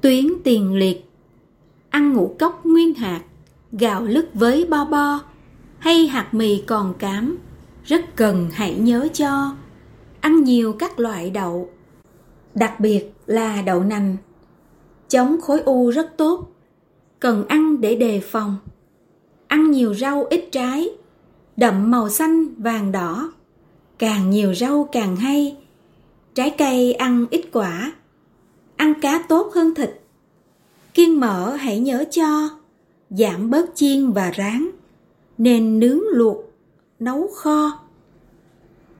tuyến tiền liệt, ăn ngũ cốc nguyên hạt, gạo lứt với bo bo, hay hạt mì còn cám, rất cần hãy nhớ cho. Ăn nhiều các loại đậu, đặc biệt là đậu nành. Chống khối u rất tốt, cần ăn để đề phòng. Ăn nhiều rau ít trái, đậm màu xanh, vàng đỏ. Càng nhiều rau càng hay, trái cây ăn ít quả ăn cá tốt hơn thịt. Kiêng mỡ hãy nhớ cho, giảm bớt chiên và rán, nên nướng luộc, nấu kho.